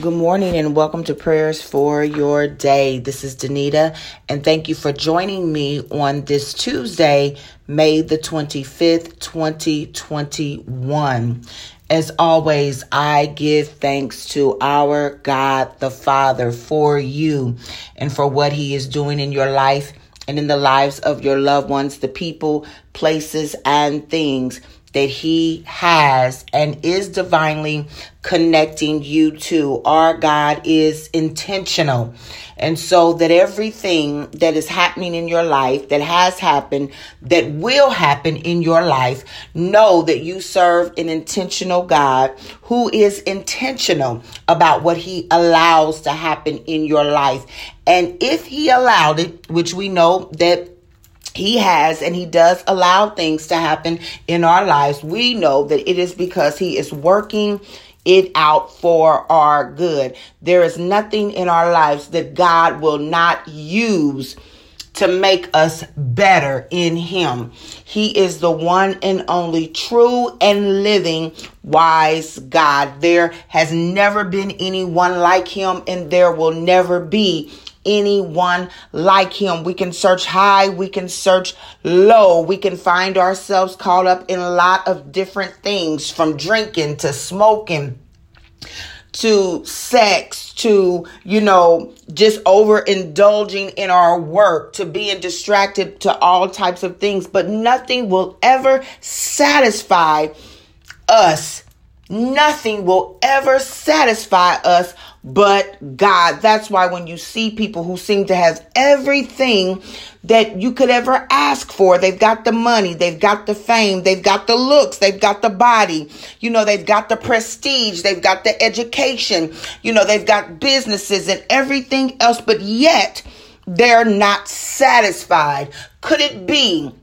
Good morning and welcome to Prayers for Your Day. This is Danita, and thank you for joining me on this Tuesday, May the 25th, 2021. As always, I give thanks to our God the Father for you and for what He is doing in your life and in the lives of your loved ones, the people, places, and things that he has and is divinely connecting you to. Our God is intentional. And so that everything that is happening in your life, that has happened, that will happen in your life, know that you serve an intentional God who is intentional about what he allows to happen in your life. And if he allowed it, which we know that he has and he does allow things to happen in our lives, we know that it is because he is working it out for our good. There is nothing in our lives that God will not use to make us better in him. He is the one and only true and living wise God. There has never been anyone like him and there will never be anyone like him. We can search high, we can search low, we can find ourselves caught up in a lot of different things from drinking to smoking to sex to you know just overindulging in our work to being distracted to all types of things but nothing will ever satisfy us nothing will ever satisfy us but God. That's why when you see people who seem to have everything that you could ever ask for, they've got the money, they've got the fame, they've got the looks, they've got the body, you know, they've got the prestige, they've got the education, you know, they've got businesses and everything else, but yet they're not satisfied. Could it be?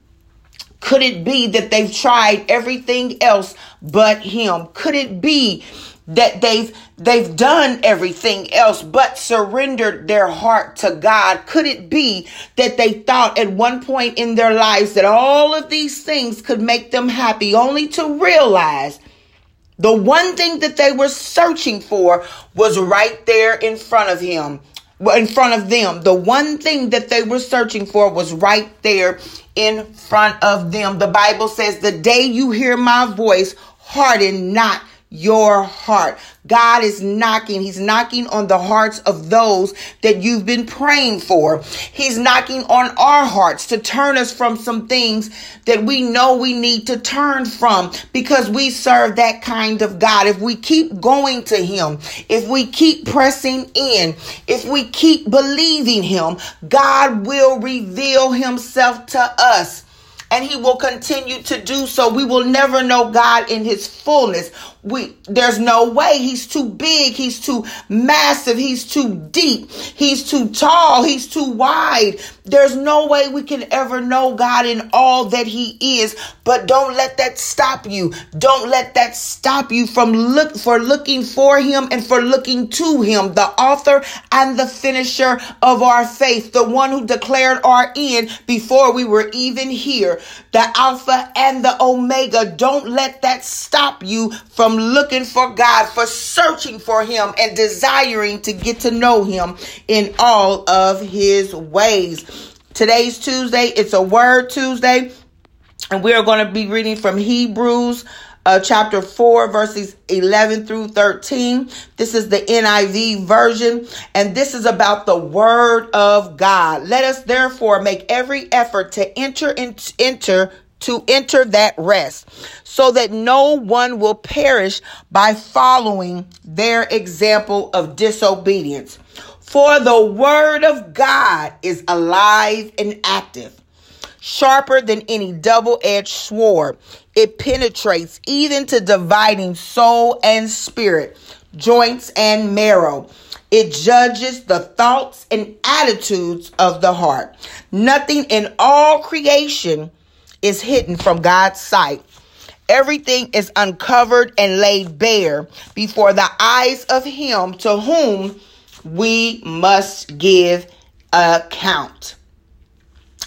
Could it be that they've tried everything else but him? Could it be that they've they've done everything else but surrendered their heart to God? Could it be that they thought at one point in their lives that all of these things could make them happy only to realize the one thing that they were searching for was right there in front of him in front of them? The one thing that they were searching for was right there in front of them. The bible says the day you hear my voice harden not your heart. God is knocking. He's knocking on the hearts of those that you've been praying for. He's knocking on our hearts to turn us from some things that we know we need to turn from because we serve that kind of God. If we keep going to Him, if we keep pressing in, if we keep believing Him, God will reveal Himself to us and he will continue to do so. We will never know God in his fullness. We there's no way. He's too big, he's too massive, he's too deep, he's too tall, he's too wide. There's no way we can ever know God in all that he is. But don't let that stop you. Don't let that stop you from look for looking for him and for looking to him, the author and the finisher of our faith, the one who declared our end before we were even here the Alpha and the Omega. Don't let that stop you from looking for God, for searching for Him, and desiring to get to know Him in all of His ways. Today's Tuesday, it's a Word Tuesday, and we are going to be reading from Hebrews uh, chapter 4, verses 11 through 13. This is the NIV version, and this is about the word of God. Let us therefore make every effort to enter and enter to enter that rest so that no one will perish by following their example of disobedience. For the word of God is alive and active sharper than any double edged sword. It penetrates even to dividing soul and spirit, joints and marrow. It judges the thoughts and attitudes of the heart. Nothing in all creation is hidden from God's sight. Everything is uncovered and laid bare before the eyes of Him to whom we must give account.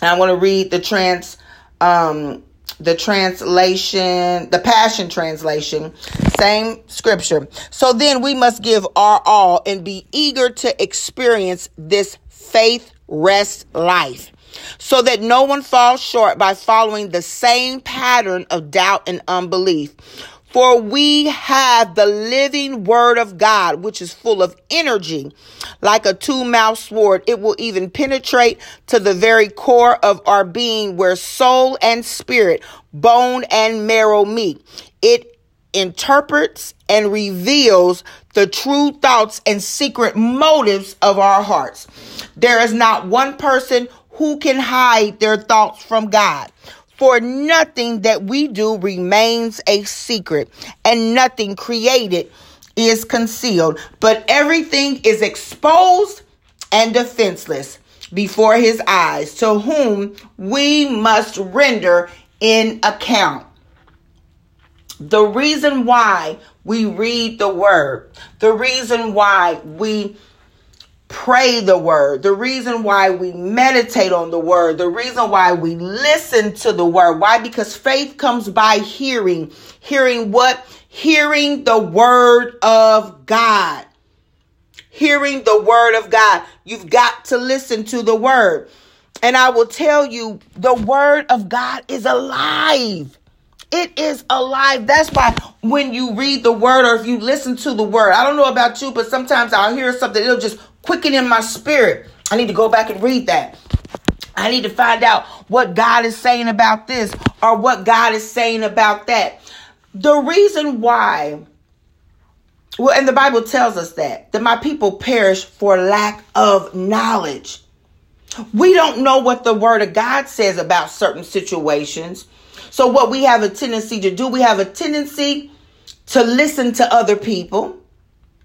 And I want to read the trans um, the translation, the Passion Translation, same scripture. So then we must give our all and be eager to experience this faith rest life so that no one falls short by following the same pattern of doubt and unbelief. For we have the living word of God, which is full of energy, like a two mouthed sword. It will even penetrate to the very core of our being, where soul and spirit, bone and marrow meet. It interprets and reveals the true thoughts and secret motives of our hearts. There is not one person who can hide their thoughts from God. For nothing that we do remains a secret, and nothing created is concealed, but everything is exposed and defenseless before his eyes, to whom we must render in account. The reason why we read the word, the reason why we pray the word, the reason why we meditate on the word, the reason why we listen to the word. Why? Because faith comes by hearing. Hearing what? Hearing the word of God. Hearing the word of God. You've got to listen to the word. And I will tell you, the word of God is alive. It is alive. That's why when you read the word or if you listen to the word, I don't know about you, but sometimes I'll hear something, it'll just quicken in my spirit. I need to go back and read that. I need to find out what God is saying about this or what God is saying about that. The reason why, well, and the Bible tells us that, that my people perish for lack of knowledge. We don't know what the word of God says about certain situations. So, what we have a tendency to do, we have a tendency to listen to other people.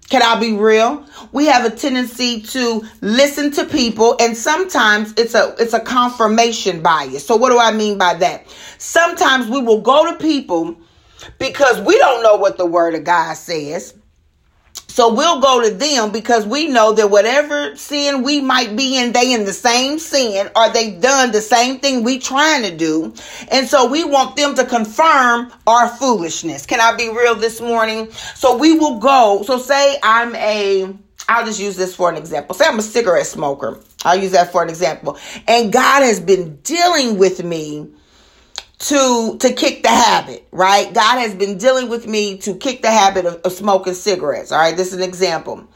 Can I be real? We have a tendency to listen to people and sometimes it's a it's a confirmation bias. So what do I mean by that? Sometimes we will go to people because we don't know what the word of God says. So we'll go to them because we know that whatever sin we might be in, they in the same sin or they done the same thing we trying to do. And so we want them to confirm our foolishness. Can I be real this morning? So we will go. So say I'm a, I'll just use this for an example. Say I'm a cigarette smoker. I'll use that for an example. And God has been dealing with me to to kick the habit, right? God has been dealing with me to kick the habit of, of smoking cigarettes. All right, this is an example.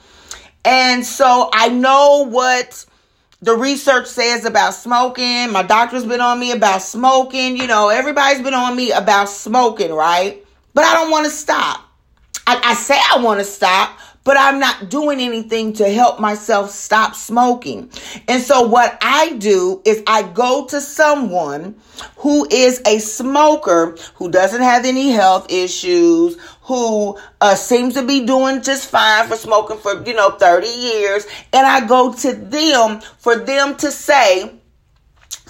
And so I know what the research says about smoking. My doctor's been on me about smoking. You know, everybody's been on me about smoking, right? But I don't want to stop. I, I say I want to stop, but I'm not doing anything to help myself stop smoking. And so what I do is I go to someone who is a smoker who doesn't have any health issues, who uh, seems to be doing just fine for smoking for, you know, 30 years. And I go to them for them to say,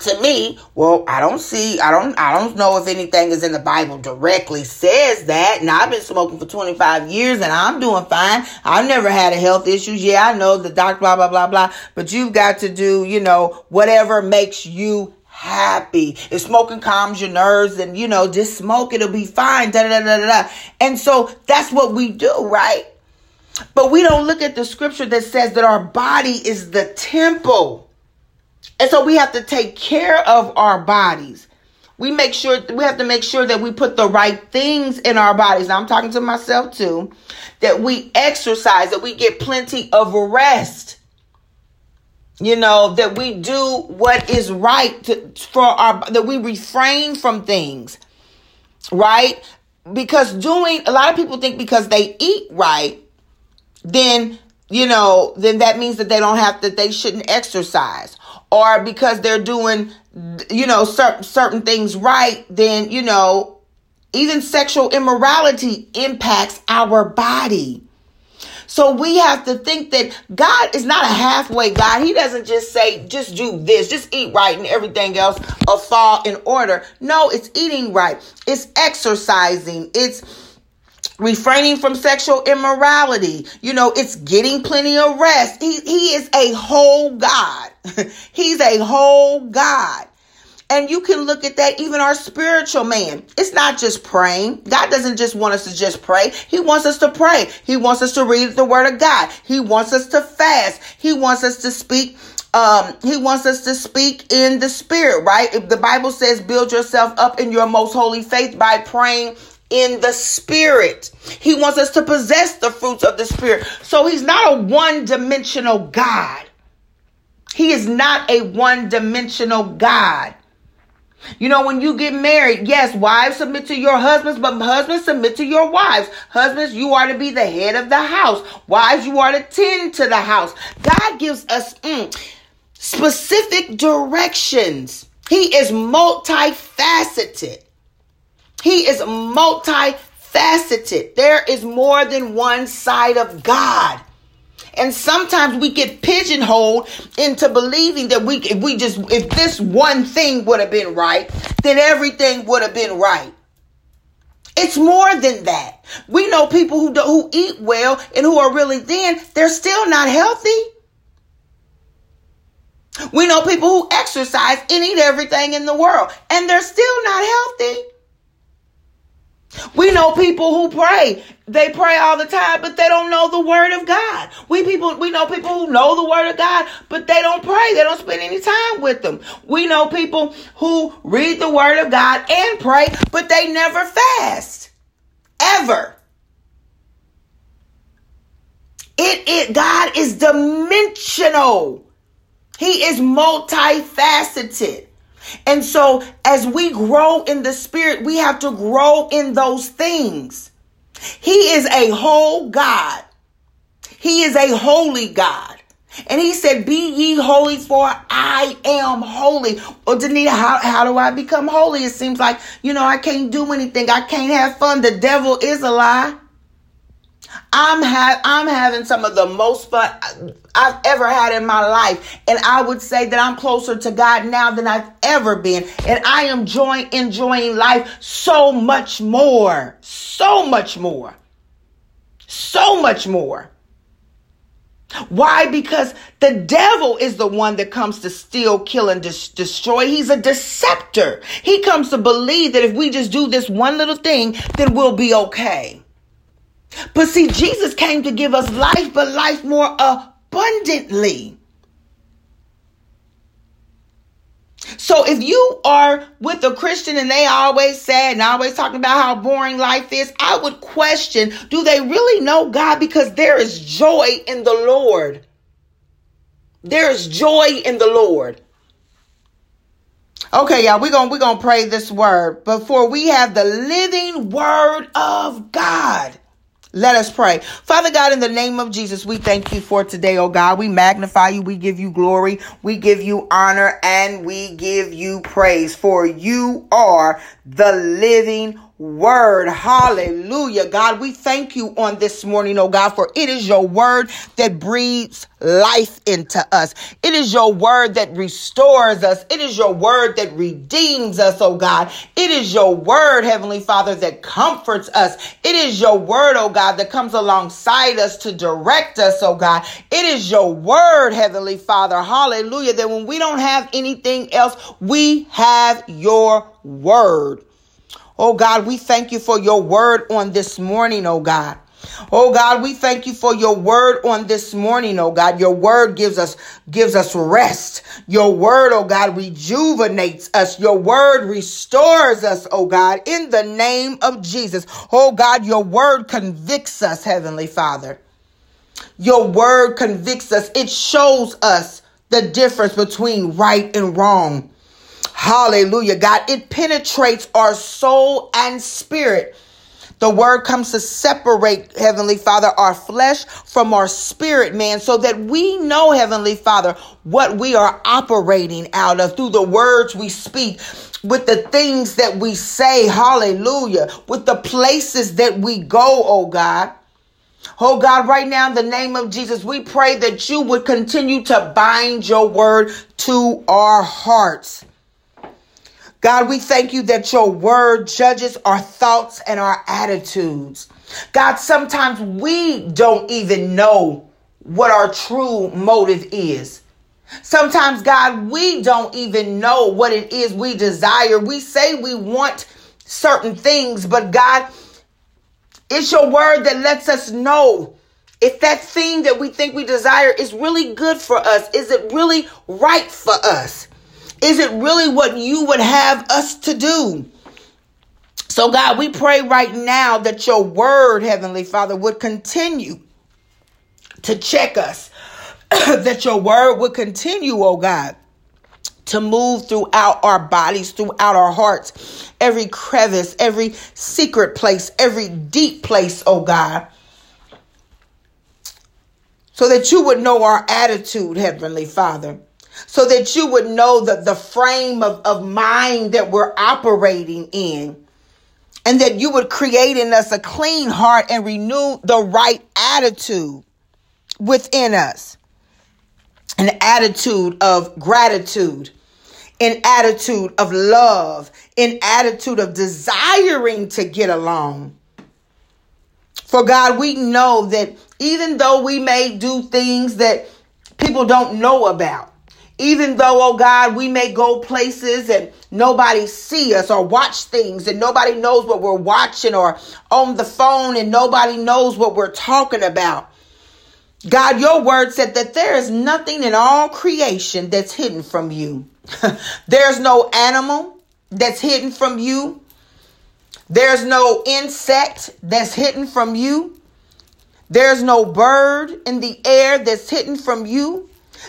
to me, well, I don't see, I don't, I don't know if anything is in the Bible directly says that. And I've been smoking for 25 years and I'm doing fine. I've never had a health issues. Yeah, I know the doctor, blah, blah, blah, blah. But you've got to do, you know, whatever makes you happy. If smoking calms your nerves, then, you know, just smoke, it'll be fine. Da, da, da, da, da. And so that's what we do, right? But we don't look at the scripture that says that our body is the temple and so we have to take care of our bodies. We make sure we have to make sure that we put the right things in our bodies. Now I'm talking to myself too. That we exercise, that we get plenty of rest. You know, that we do what is right to, for our that we refrain from things. Right? Because doing a lot of people think because they eat right, then you know, then that means that they don't have that they shouldn't exercise or because they're doing, you know, certain, certain things right, then, you know, even sexual immorality impacts our body. So we have to think that God is not a halfway God. He doesn't just say, just do this, just eat right and everything else will fall in order. No, it's eating right. It's exercising. It's refraining from sexual immorality. You know, it's getting plenty of rest. He, he is a whole God. He's a whole God. And you can look at that, even our spiritual man. It's not just praying. God doesn't just want us to just pray. He wants us to pray. He wants us to read the word of God. He wants us to fast. He wants us to speak um, he wants us to speak in the spirit, right? If the Bible says build yourself up in your most holy faith by praying in the spirit. He wants us to possess the fruits of the spirit. So he's not a one dimensional God. He is not a one dimensional God. You know, when you get married, yes, wives submit to your husbands, but husbands submit to your wives. Husbands, you are to be the head of the house. Wives, you are to tend to the house. God gives us mm, specific directions. He is multifaceted. He is multifaceted. There is more than one side of God. And sometimes we get pigeonholed into believing that we if we just if this one thing would have been right, then everything would have been right. It's more than that. We know people who do, who eat well and who are really thin, they're still not healthy. We know people who exercise and eat everything in the world and they're still not healthy. We know people who pray. They pray all the time, but they don't know the word of God. We people we know people who know the word of God, but they don't pray. They don't spend any time with them. We know people who read the word of God and pray, but they never fast. Ever. It it God is dimensional. He is multifaceted. And so as we grow in the spirit, we have to grow in those things. He is a whole God. He is a holy God. And he said, Be ye holy, for I am holy. Well, Danita, how, how do I become holy? It seems like, you know, I can't do anything. I can't have fun. The devil is a lie. I'm ha- I'm having some of the most fun I've ever had in my life, and I would say that I'm closer to God now than I've ever been, and I am enjoying enjoying life so much more, so much more, so much more. Why? Because the devil is the one that comes to steal, kill, and dis- destroy. He's a deceptor. He comes to believe that if we just do this one little thing, then we'll be okay. But see, Jesus came to give us life, but life more abundantly. So if you are with a Christian and they always sad and always talking about how boring life is, I would question, do they really know God? Because there is joy in the Lord. There is joy in the Lord. Okay, y'all, we're gonna we're gonna pray this word before we have the living word of God. Let us pray. Father God, in the name of Jesus, we thank you for today, oh God. We magnify you. We give you glory. We give you honor and we give you praise for you are the living word. Hallelujah. God, we thank you on this morning, oh God, for it is your word that breathes life into us. It is your word that restores us. It is your word that redeems us, oh God. It is your word, Heavenly Father, that comforts us. It is your word, oh God, that comes alongside us to direct us, oh God. It is your word, Heavenly Father. Hallelujah. That when we don't have anything else, we have your word. Oh God, we thank you for your word on this morning, oh God. Oh God, we thank you for your word on this morning, oh God. Your word gives us gives us rest. Your word, oh God, rejuvenates us. Your word restores us, oh God, in the name of Jesus. Oh God, your word convicts us, heavenly Father. Your word convicts us. It shows us the difference between right and wrong. Hallelujah, God. It penetrates our soul and spirit. The word comes to separate, Heavenly Father, our flesh from our spirit, man, so that we know, Heavenly Father, what we are operating out of through the words we speak, with the things that we say, hallelujah, with the places that we go, oh God. Oh God, right now in the name of Jesus, we pray that you would continue to bind your word to our hearts. God, we thank you that your word judges our thoughts and our attitudes. God, sometimes we don't even know what our true motive is. Sometimes, God, we don't even know what it is we desire. We say we want certain things, but God, it's your word that lets us know if that thing that we think we desire is really good for us. Is it really right for us? Is it really what you would have us to do? So, God, we pray right now that your word, Heavenly Father, would continue to check us, that your word would continue, oh God, to move throughout our bodies, throughout our hearts, every crevice, every secret place, every deep place, oh God. So that you would know our attitude, Heavenly Father. So that you would know that the frame of, of mind that we're operating in. And that you would create in us a clean heart and renew the right attitude within us. An attitude of gratitude an attitude of love, an attitude of desiring to get along. For God, we know that even though we may do things that people don't know about, even though, oh God, we may go places and nobody see us or watch things and nobody knows what we're watching or on the phone and nobody knows what we're talking about. God, your word said that there is nothing in all creation that's hidden from you. There's no animal that's hidden from you. There's no insect that's hidden from you. There's no bird in the air that's hidden from you.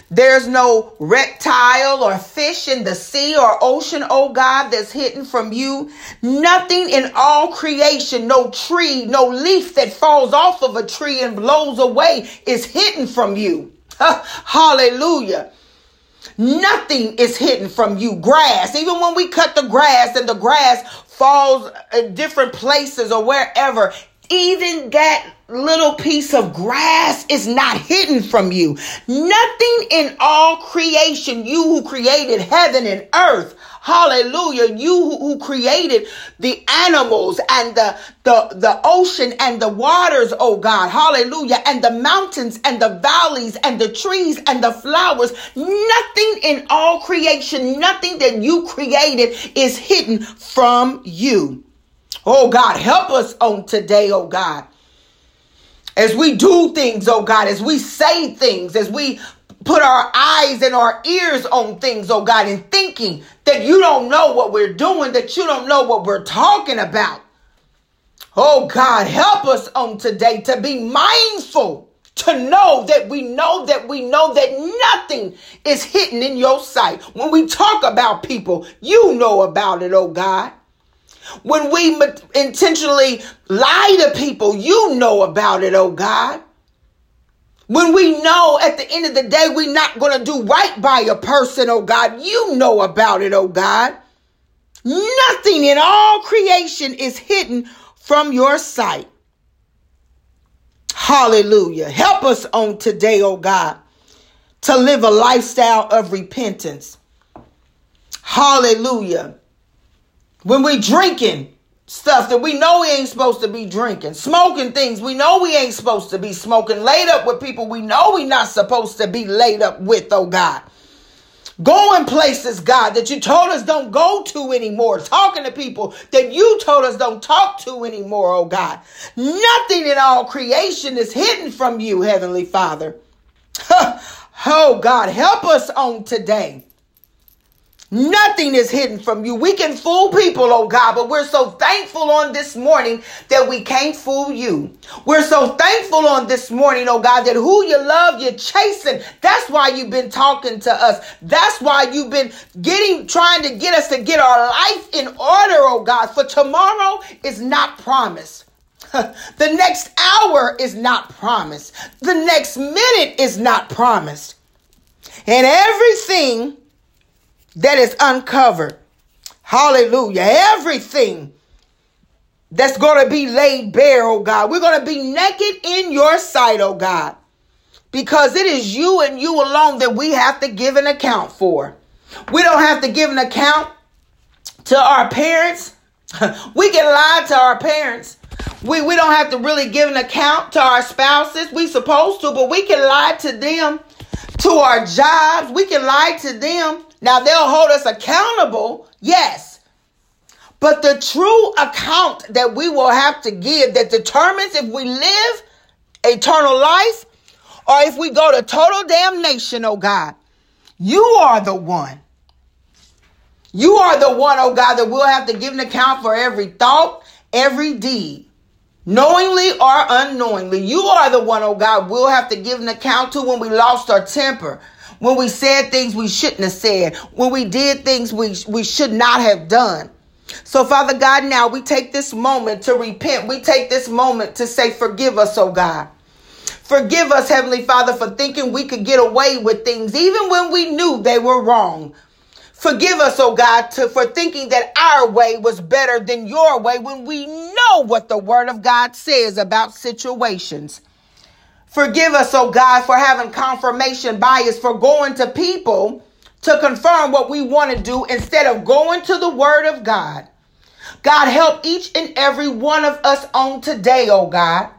There's no reptile or fish in the sea or ocean, oh God, that's hidden from you. Nothing in all creation, no tree, no leaf that falls off of a tree and blows away is hidden from you. Hallelujah. Nothing is hidden from you. Grass, even when we cut the grass and the grass falls in different places or wherever, even that little piece of grass is not hidden from you. Nothing in all creation, you who created heaven and earth, Hallelujah. You who created the animals and the, the, the ocean and the waters, oh God. Hallelujah. And the mountains and the valleys and the trees and the flowers. Nothing in all creation, nothing that you created is hidden from you. Oh God, help us on today, oh God as we do things, oh God, as we say things, as we put our eyes and our ears on things, oh God, and thinking that you don't know what we're doing, that you don't know what we're talking about. Oh God, help us on today to be mindful, to know that we know that we know that nothing is hidden in your sight. When we talk about people, you know about it, oh God. When we intentionally lie to people, you know about it, oh God. When we know at the end of the day we're not going to do right by a person, oh God, you know about it, oh God. Nothing in all creation is hidden from your sight. Hallelujah. Help us on today, oh God, to live a lifestyle of repentance. Hallelujah. When we drinking, stuff that we know we ain't supposed to be drinking, smoking things we know we ain't supposed to be smoking, laid up with people we know we not supposed to be laid up with, oh God. Going places, God, that you told us don't go to anymore. Talking to people that you told us don't talk to anymore, oh God. Nothing in all creation is hidden from you, Heavenly Father. oh God, help us on today. Nothing is hidden from you. We can fool people, oh God, but we're so thankful on this morning that we can't fool you. We're so thankful on this morning, oh God, that who you love, you're chasing. That's why you've been talking to us. That's why you've been getting, trying to get us to get our life in order, oh God. For tomorrow is not promised. the next hour is not promised. The next minute is not promised. And everything that is uncovered. Hallelujah. Everything that's going to be laid bare, oh God. We're going to be naked in your sight, oh God. Because it is you and you alone that we have to give an account for. We don't have to give an account to our parents. we can lie to our parents. We, we don't have to really give an account to our spouses. We supposed to, but we can lie to them to our jobs. We can lie to them. Now they'll hold us accountable, yes. But the true account that we will have to give that determines if we live eternal life or if we go to total damnation, oh God, you are the one. You are the one, oh God, that we'll have to give an account for every thought, every deed, knowingly or unknowingly. You are the one, oh God, we'll have to give an account to when we lost our temper, when we said things we shouldn't have said, when we did things we, we should not have done. So, Father God, now we take this moment to repent. We take this moment to say, Forgive us, oh God. Forgive us, Heavenly Father, for thinking we could get away with things even when we knew they were wrong. Forgive us, oh God, to, for thinking that our way was better than your way when we know what the Word of God says about situations. Forgive us, oh God, for having confirmation bias, for going to people to confirm what we want to do instead of going to the Word of God. God, help each and every one of us on today, oh God.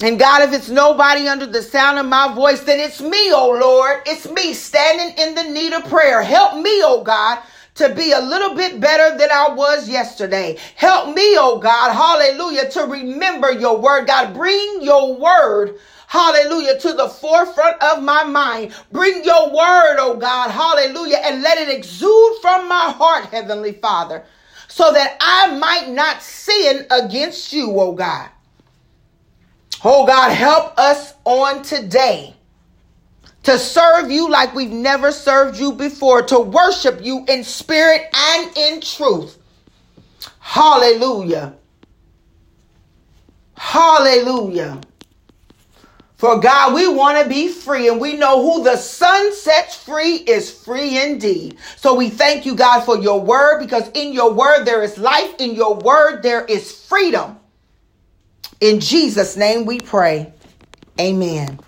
And God, if it's nobody under the sound of my voice, then it's me, oh Lord. It's me standing in the need of prayer. Help me, oh God, to be a little bit better than I was yesterday. Help me, oh God, hallelujah, to remember your word. God, bring your word hallelujah, to the forefront of my mind. Bring your word, oh God, hallelujah, and let it exude from my heart, Heavenly Father, so that I might not sin against you, oh God. Oh God, help us on today to serve you like we've never served you before, to worship you in spirit and in truth. Hallelujah. Hallelujah. For God, we want to be free, and we know who the Son sets free is free indeed. So we thank you, God, for your word, because in your word there is life, in your word there is freedom. In Jesus' name we pray. Amen.